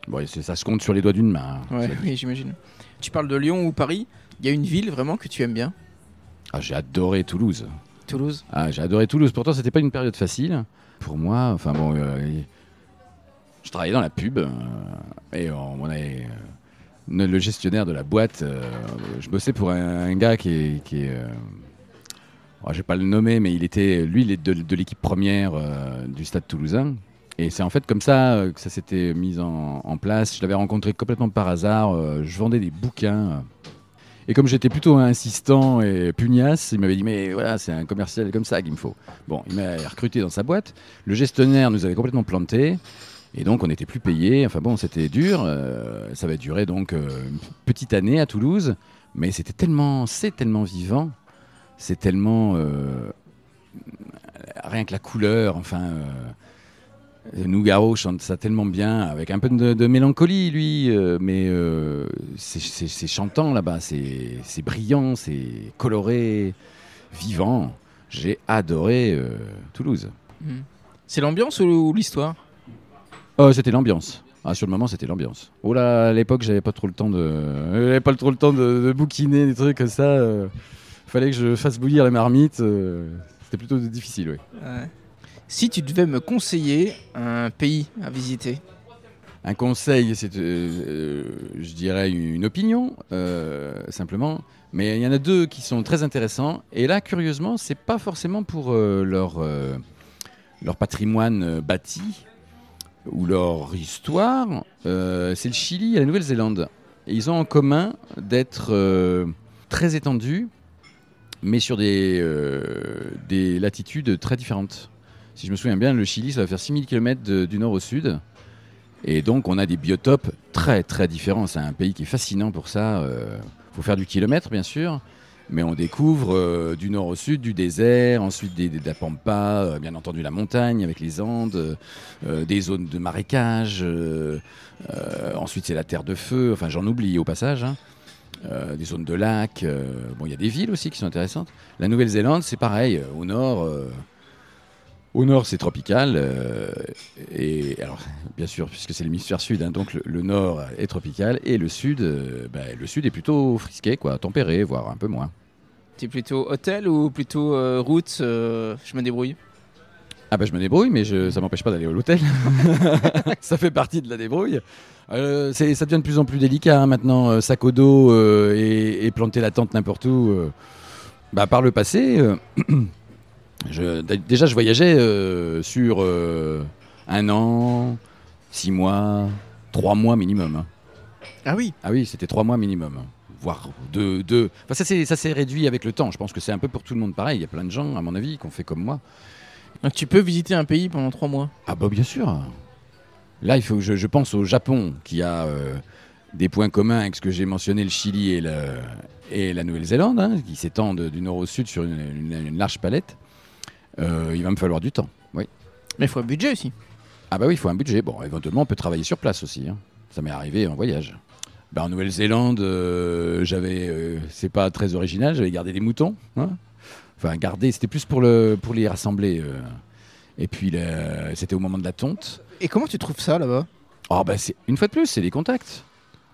Bon, ça se compte sur les doigts d'une main. hein. Ouais, oui, j'imagine. Tu parles de Lyon ou Paris Il y a une ville vraiment que tu aimes bien? Ah, j'ai adoré Toulouse. Toulouse Ah, j'ai adoré Toulouse. Pourtant, c'était pas une période facile pour moi. Enfin bon, euh, je travaillais dans la pub euh, et on, on avait, euh, le gestionnaire de la boîte. euh, je bossais pour un, gars qui est, qui est euh, oh, je vais pas le nommer, mais il était, lui, de, l'équipe première euh, du Stade Toulousain. Et c'est en fait comme ça que ça s'était mis en, place. Je l'avais rencontré complètement par hasard. je vendais des bouquins. et comme j'étais plutôt insistant et pugnace, il m'avait dit Mais voilà, c'est un commercial comme ça qu'il me faut. Bon, il m'a recruté dans sa boîte. Le gestionnaire nous avait complètement planté. Et donc, on n'était plus payé. Enfin bon, c'était dur. euh, ça va durer donc euh, une petite année à Toulouse. Mais c'était tellement, c'est tellement vivant. C'est tellement. euh, rien que la couleur, enfin. euh, Nougaro chante ça tellement bien, avec un peu de, mélancolie, lui, euh, mais euh, c'est- chantant là-bas, c'est brillant, c'est coloré. vivant. J'ai adoré euh, Toulouse. Hmm. C'est l'ambiance ou l'histoire? Oh, c'était l'ambiance. Ah, sur le moment, c'était l'ambiance. Oh là, à l'époque, j'avais pas trop le temps de, j'avais pas trop le temps de, de bouquiner des trucs comme ça. euh. Fallait que je fasse bouillir les marmites. euh. C'était plutôt difficile, oui. Si tu devais me conseiller un pays à visiter, Un conseil, c'est, euh, euh, je dirais, une opinion, euh, simplement. Mais il y en a deux qui sont très intéressants. Et là, curieusement, c'est pas forcément pour euh, leur, euh, leur patrimoine euh, bâti ou leur histoire. Euh, c'est le Chili et la Nouvelle-Zélande. Ils ont en commun d'être euh, très étendus, mais sur des, euh, des latitudes très différentes. Si je me souviens bien, le Chili, ça va faire 6000 km du nord au sud. Et donc, on a des biotopes très, très différents. C'est un pays qui est fascinant pour ça. Il faut faire du kilomètre, bien sûr. Mais on découvre euh, du nord au sud du désert, ensuite des, de la pampa, euh, bien entendu la montagne avec les Andes, euh, des zones de marécage. euh, ensuite, c'est la terre de feu. Enfin, j'en oublie au passage. hein. Des zones de lacs. bon, il y a des villes aussi qui sont intéressantes. La Nouvelle-Zélande, c'est pareil. Au nord, au nord, c'est tropical. euh, et alors, bien sûr, puisque c'est l'hémisphère sud, hein, donc le, le nord est tropical et le sud, euh, ben, le sud est plutôt frisqué, quoi, tempéré, voire un peu moins. t'es plutôt hôtel ou plutôt euh, route Je me débrouille? Ah bah je me débrouille, mais je, ça m'empêche pas d'aller à l'hôtel. ça fait partie de la débrouille. Euh, ça devient de plus en plus délicat hein, maintenant, sac au dos euh, et, et planter la tente n'importe où. euh. Bah, par le passé, je- déjà je voyageais euh, sur euh, un an, six mois, trois mois minimum. hein. Ah oui Ah oui, c'était trois mois minimum. hein. Voire deux. deux. Enfin, ça s'est ça s'est réduit avec le temps. Je pense que c'est un peu pour tout le monde pareil. Il y a plein de gens, à mon avis, qui ont fait comme moi. Donc tu peux visiter un pays pendant trois mois? Ah bah bien sûr. Là, il faut je, je pense au Japon, qui a euh, des points communs avec ce que j'ai mentionné, le Chili et, le, et la Nouvelle-Zélande, hein, qui s'étendent du nord au sud sur une, une- une large palette. Euh, il va me falloir du temps. Oui. Mais il faut un budget aussi. Ah bah oui, il faut un budget. Bon, éventuellement, on peut travailler sur place aussi. hein. Ça m'est arrivé en voyage. Bah, en Nouvelle-Zélande, euh, j'avais, euh, c'est pas très original, j'avais gardé des moutons. hein. Enfin, garder, c'était plus pour, le, pour les rassembler. euh. Et puis, c'était au moment de la tonte. Et comment tu trouves ça là-bas? Oh bah c'est une fois de plus, c'est des contacts.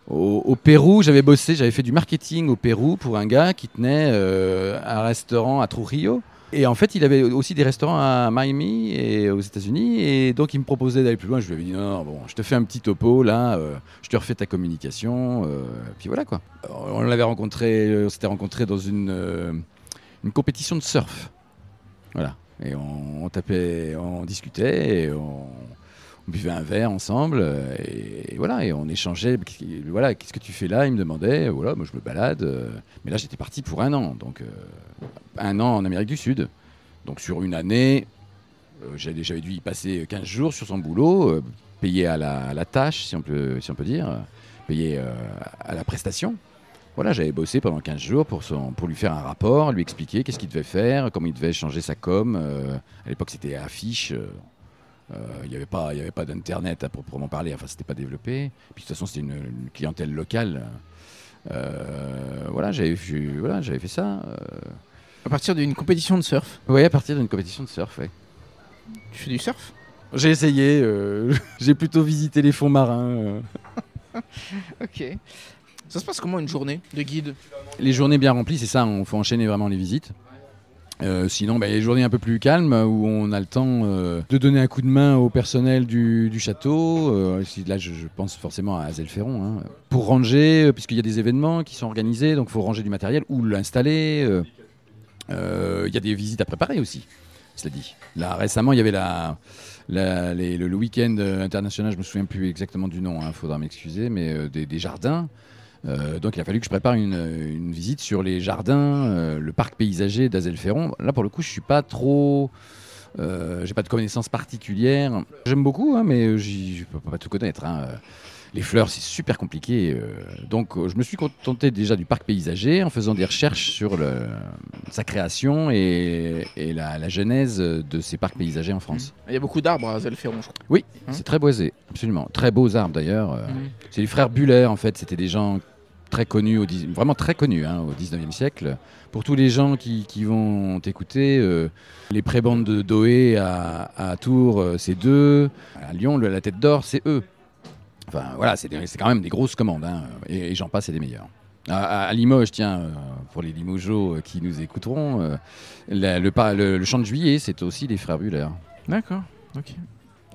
Au, au Pérou, j'avais bossé, j'avais fait du marketing au Pérou pour un gars qui tenait euh, un restaurant à Trujillo. Et en fait, il avait aussi des restaurants à Miami et aux États-Unis. Et donc, il me proposait d'aller plus loin. Je lui avais dit non, bon, je te fais un petit topo là, euh, je te refais ta communication. euh, puis voilà quoi. Alors, on l'avait rencontré, euh, on s'était rencontré dans une, euh, une compétition de surf. Voilà. Et on, on tapait, on discutait, et on, on buvait un verre ensemble euh, et, voilà et on échangeait voilà qu'est-ce que tu fais là? Il me demandait voilà moi je me balade euh, mais là j'étais parti pour un an donc euh, un an en Amérique du Sud donc sur une année euh, j'avais dû y passer 15 jours sur son boulot payé à la, tâche si on peut si on peut dire payé à la prestation voilà, j'avais bossé pendant 15 jours pour, son, pour lui faire un rapport, lui expliquer qu'est-ce qu'il devait faire, comment il devait changer sa com. à l'époque, c'était affiche. Euh, Il n'y avait pas, il y avait pas d'internet à proprement parler. Enfin, c'était pas développé. Puis de toute façon, c'était une, une clientèle locale. Euh, voilà, j'avais voilà, fait ça. euh. À partir d'une compétition de surf. Ouais, à partir d'une compétition de surf. ouais. Tu fais du surf? J'ai essayé. euh, j'ai plutôt visité les fonds marins. euh. Ok. Ça se passe comment une journée de guide? Les journées bien remplies, c'est ça. On faut enchaîner vraiment les visites. Euh, sinon, bah, il y a des journées un peu plus calmes où on a le temps euh, de donner un coup de main au personnel du, château. Euh, là, je, pense forcément à Azelferon. hein. Pour ranger, puisqu'il y a des événements qui sont organisés, donc il faut ranger du matériel ou l'installer. Il y a des visites à préparer aussi, cela dit. Là, récemment, il y avait le, week-end international, je me souviens plus exactement du nom, il faudra m'excuser, mais des jardins. Euh, donc il a fallu que je prépare une, visite sur les jardins, euh, le parc paysager d'Azelferon. Là pour le coup je suis pas trop, euh, j'ai pas de connaissances particulières. J'aime beaucoup, hein, mais je peux pas tout connaître. hein. Les fleurs c'est super compliqué, euh, donc euh, je me suis contenté déjà du parc paysager en faisant des recherches sur le- sa création et, et la, la genèse de ces parcs paysagers en France. Il y a beaucoup d'arbres à Zelferon, je crois. Oui, Hein c'est très boisé, absolument. Très beaux arbres d'ailleurs. euh. Mhm. C'est les frères Buller en fait, c'était des gens très connu, au, vraiment très connu hein, au 19e siècle. Pour tous les gens qui, qui vont t'écouter, euh, les prébandes de Doé à, à Tours, c'est deux. À Lyon, la tête d'or, c'est eux. Enfin voilà, c'est des- quand même des grosses commandes. hein, et et j'en passe, c'est des meilleurs. À, à- à Limoges, tiens, euh, pour les Limogeaux euh, qui nous écouteront, euh, la- le, le- le chant de juillet, c'est aussi les frères Buller. D'accord, ok.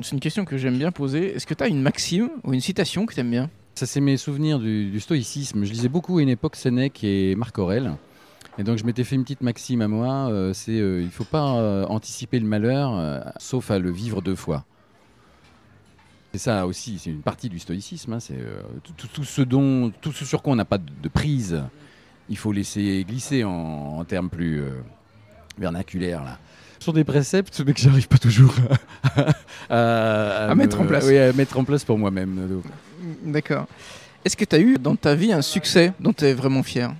C'est une question que j'aime bien poser. Est-ce que tu as une maxime ou une citation que tu aimes bien? Ça, c'est mes souvenirs du, du stoïcisme. Je lisais beaucoup à une époque Sénèque et Marc Aurèle. Et donc, je m'étais fait une petite maxime à moi euh, c'est euh, il ne faut pas euh, anticiper le malheur, euh, sauf à le vivre deux fois. C'est ça aussi, c'est une partie du stoïcisme. hein, c'est euh, tout, tout- tout ce dont, tout ce sur quoi on n'a pas de, de prise, il faut laisser glisser en, en termes plus euh, vernaculaires. Là. Ce sont des préceptes, mais que j'arrive pas toujours à, À mettre en place. Oui, à mettre en place pour moi-même. D'accord. Est-ce que tu as eu dans ta vie un succès dont tu es vraiment fier?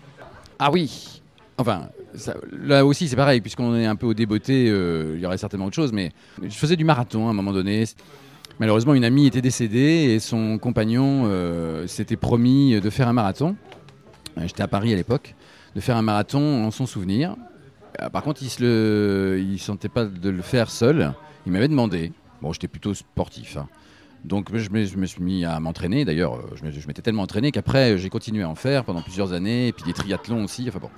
Ah oui Enfin, ça- là aussi c'est pareil, puisqu'on est un peu au débeauté, euh, il y aurait certainement autre chose, mais je faisais du marathon à un moment donné. Malheureusement, une amie était décédée et son compagnon euh, s'était promis de faire un marathon. Euh, J'étais à Paris à l'époque, de faire un marathon en son souvenir. Euh, Par contre, il il sentait pas de le faire seul. Il m'avait demandé. Bon, j'étais plutôt sportif. hein. Donc je me, suis mis à m'entraîner. D'ailleurs, je m'étais tellement entraîné qu'après, j'ai continué à en faire pendant plusieurs années. Et puis des triathlons aussi. Enfin bon.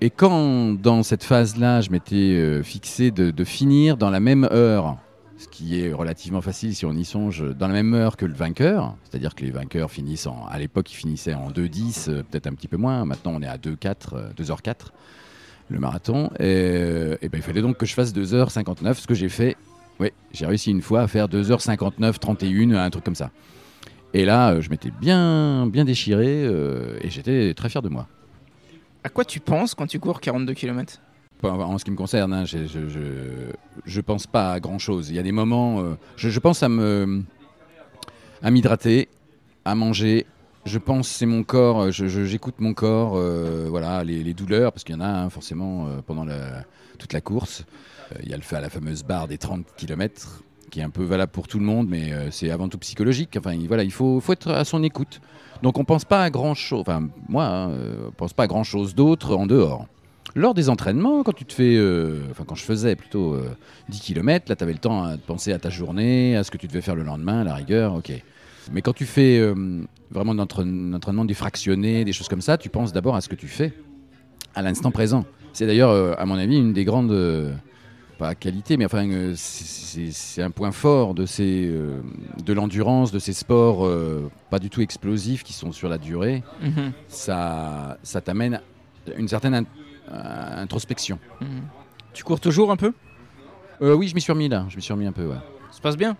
Et quand, dans cette phase-là, je m'étais fixé de finir dans la même heure, ce qui est relativement facile si on y songe, dans la même heure que le vainqueur, c'est-à-dire que les vainqueurs finissent en, à l'époque, ils finissaient en 2-10, euh, peut-être un petit peu moins. Maintenant, on est à 2-4, euh, 2h04, le marathon. Et, euh, ben, il fallait donc que je fasse 2h59, ce que j'ai fait. Oui, j'ai réussi une fois à faire 2h59, 31, un truc comme ça. Et là, euh, je m'étais bien, bien déchiré euh, et j'étais très fier de moi. À quoi tu penses quand tu cours 42 km En ce qui me concerne, hein, je, je, je, pense pas à grand chose. Il y a des moments, euh, je, pense à me, à m'hydrater, à manger. Je pense c'est mon corps. J'écoute mon corps, euh, voilà, les, les douleurs parce qu'il y en a hein, forcément euh, pendant toute la course. Il y a le fa- la fameuse barre des 30 km qui est un peu valable pour tout le monde, mais c'est avant tout psychologique. Enfin, il- voilà, il faut, faut être à son écoute. Donc on pense pas à grand chose. Enfin, moi, hein, euh, pense pas à grand chose d'autre en dehors. Lors des entraînements, quand tu te fais, euh, enfin quand je faisais plutôt euh, 10 km, là tu avais le temps à- de penser à ta journée, à ce que tu devais faire le lendemain, à la rigueur, ok. Mais quand tu fais euh, vraiment un entraîne- un entraînement défractionné, des choses comme ça, tu penses d'abord à ce que tu fais, à l'instant présent. C'est d'ailleurs, euh, à mon avis, une des grandes, pas qualités, mais enfin, euh, c'est- un point fort de, ces, euh, de l'endurance, de ces sports euh, pas du tout explosifs qui sont sur la durée. Ça, ça t'amène à une certaine in- introspection. Mhm. Tu cours toujours un peu? Euh, oui, je m'y suis remis là, je m'y suis remis un peu, ouais. Ça se passe bien?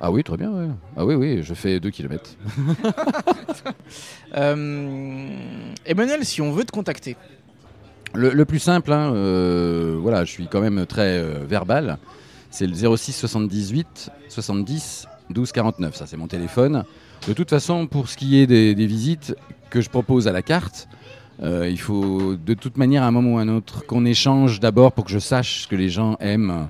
Ah oui, très bien, ouais. Ah oui, oui, je fais 2 km. Euh, Emmanuel, si on veut te contacter, Le, le plus simple, hein, euh, voilà, je suis quand même très euh, verbal, c'est le 06 78 70 12 49, ça c'est mon téléphone. De toute façon, pour ce qui est des, des visites que je propose à la carte, euh, il faut de toute manière, à un moment ou à un autre, qu'on échange d'abord pour que je sache ce que les gens aiment,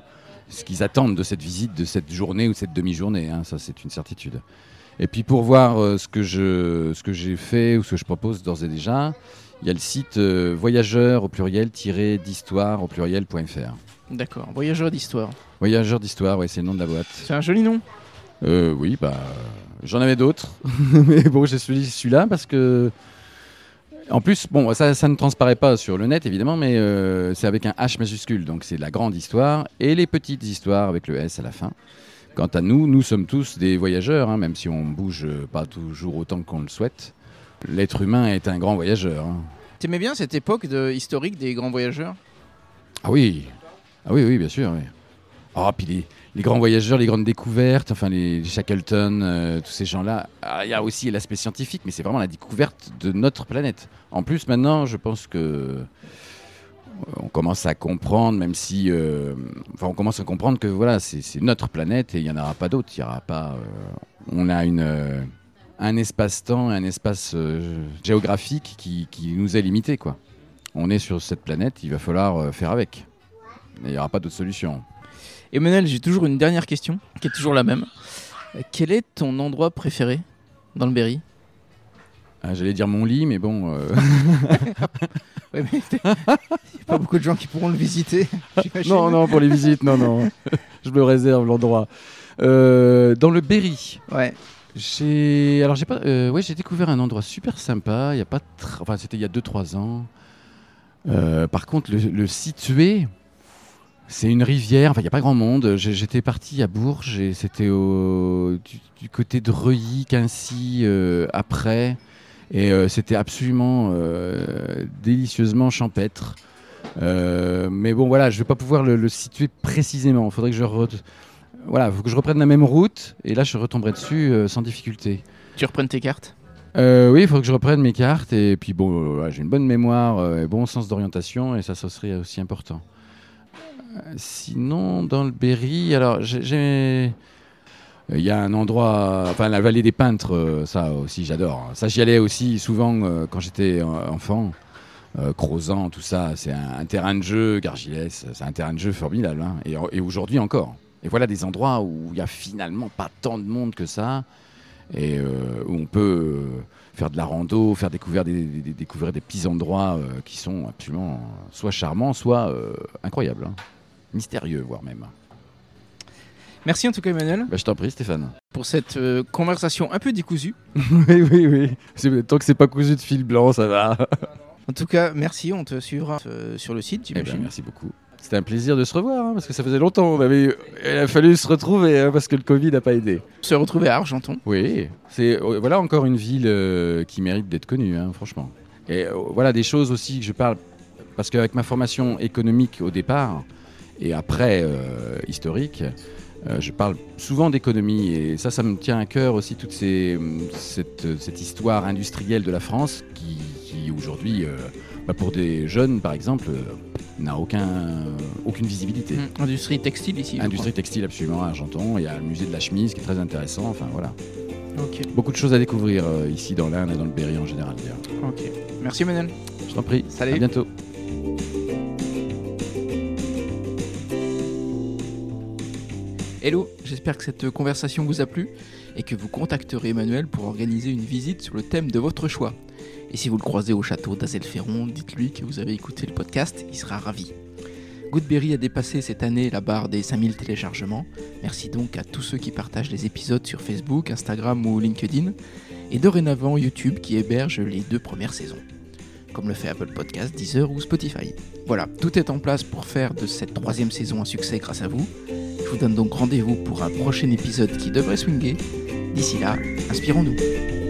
ce qu'ils attendent de cette visite, de cette journée ou de cette demi-journée. hein, ça, c'est une certitude. Et puis pour voir euh, ce que je, ce que j'ai fait ou ce que je propose d'ores et déjà, il y a le site euh, voyageur au pluriel d'histoire au pluriel.fr. d'accord, voyageur d'histoire. Voyageur d'histoire, ouais, c'est le nom de la boîte. C'est un joli nom. Euh, oui, bah, j'en avais d'autres, mais bon, j'ai celui- celui-là parce que, en plus, bon, ça, ça ne transparaît pas sur le net évidemment, mais euh, c'est avec un H majuscule, donc c'est la grande histoire et les petites histoires avec le S à la fin. Quant à nous, nous sommes tous des voyageurs, hein, même si on bouge pas toujours autant qu'on le souhaite. L'être humain est un grand voyageur. hein. T'aimais bien cette époque de, historique des grands voyageurs? Ah oui, ah oui, oui, bien sûr. Oui. Ah, puis les, les grands voyageurs, les grandes découvertes, enfin les, les Shackleton, euh, tous ces gens-là. Ah, Il y a aussi l'aspect scientifique, mais c'est vraiment la découverte de notre planète. En plus, maintenant, je pense que euh, on commence à comprendre, même si, euh, enfin, on commence à comprendre que voilà, c'est notre planète et il n'y en aura pas d'autres. Il y aura pas. euh, on a une un espace-temps, un espace géographique qui, qui nous est limité, quoi. On est sur cette planète, il va falloir faire avec. Il n'y aura pas d'autre solution. Emmanuel, j'ai toujours une dernière question, qui est toujours la même. Quel est ton endroit préféré dans le Berry? Ah, J'allais dire mon lit, mais bon. euh, Ouais, mais il n'y a pas beaucoup de gens qui pourront le visiter. non, non, pour les visites, non, non. Je me réserve l'endroit. Euh, dans le Berry, Ouais. j'ai alors j'ai pas euh, ouais j'ai découvert un endroit super sympa. Il y a pas tr- enfin c'était il y a 2-3 ans. Euh, par contre le, le situé, c'est une rivière. Enfin il y a pas grand monde. J'étais parti à Bourges et c'était au du, du côté de Reuilly, Quincy euh, après. Et euh, c'était absolument euh, délicieusement champêtre. Euh, mais bon, voilà, je vais pas pouvoir le, le situer précisément. Il faudrait que je voilà, faut que je reprenne la même route et là je retomberai dessus euh, sans difficulté. Tu reprennes tes cartes? Euh, oui, il faut que je reprenne mes cartes et puis bon, euh, j'ai une bonne mémoire et bon sens d'orientation et ça, ça serait aussi important. Sinon, dans le Berry, alors j'ai- j'ai il y a un endroit, enfin la vallée des peintres, euh, ça aussi j'adore. Ça j'y allais aussi souvent euh, quand j'étais euh, enfant. Euh, Crozant, tout ça, c'est un, terrain de jeu, Gargilès, c'est un terrain de jeu formidable. hein, et aujourd'hui encore. Et voilà des endroits où il y a finalement pas tant de monde que ça, et où on peut faire de la rando, faire découvrir des, découvrir des petits endroits qui sont absolument soit charmants, soit incroyables, hein. mystérieux voire même. Merci en tout cas, Emmanuel, Bah, je t'en prie, Stéphane. pour cette euh, conversation un peu décousue. oui, oui, oui. Tant que c'est pas cousu de fil blanc, ça va. En tout cas, merci. On te suivra euh, sur le site, Eh ben, j'imagine. merci beaucoup. C'était un plaisir de se revoir, hein, parce que ça faisait longtemps. On avait, il a fallu se retrouver, hein, parce que le Covid n'a pas aidé. se retrouver à Argenton. Oui, c'est euh, voilà encore une ville euh, qui mérite d'être connue, hein, franchement. Et euh, voilà des choses aussi que je parle, parce qu'avec ma formation économique au départ, et après historique, euh, je parle souvent d'économie, et ça, ça me tient à cœur aussi, toute ces, cette, cette histoire industrielle de la France, qui, qui aujourd'hui, euh, bah, pour des jeunes par exemple, euh, n'a aucun, aucune visibilité. Hum, Industrie textile ici. Industrie textile absolument à Argenton, il y a le musée de la chemise qui est très intéressant, enfin voilà. crois. Ok. Beaucoup de choses à découvrir euh, ici dans l'Inde et dans le Berry en général. d'ailleurs. Ok. Merci, Emmanuel. Je t'en prie. Salut. À bientôt. Hello, j'espère que cette conversation vous a plu et que vous contacterez Emmanuel pour organiser une visite sur le thème de votre choix. Et si vous le croisez au château d'Azelferron, dites-lui que vous avez écouté le podcast, il sera ravi. Goodberry a dépassé cette année la barre des 5000 téléchargements. Merci donc à tous ceux qui partagent les épisodes sur Facebook, Instagram ou LinkedIn, et dorénavant YouTube qui héberge les deux premières saisons, comme le fait Apple Podcast, Deezer ou Spotify. Voilà, tout est en place pour faire de cette troisième saison un succès grâce à vous. Je vous donne donc rendez-vous pour un prochain épisode qui devrait swinguer. D'ici là, inspirons-nous.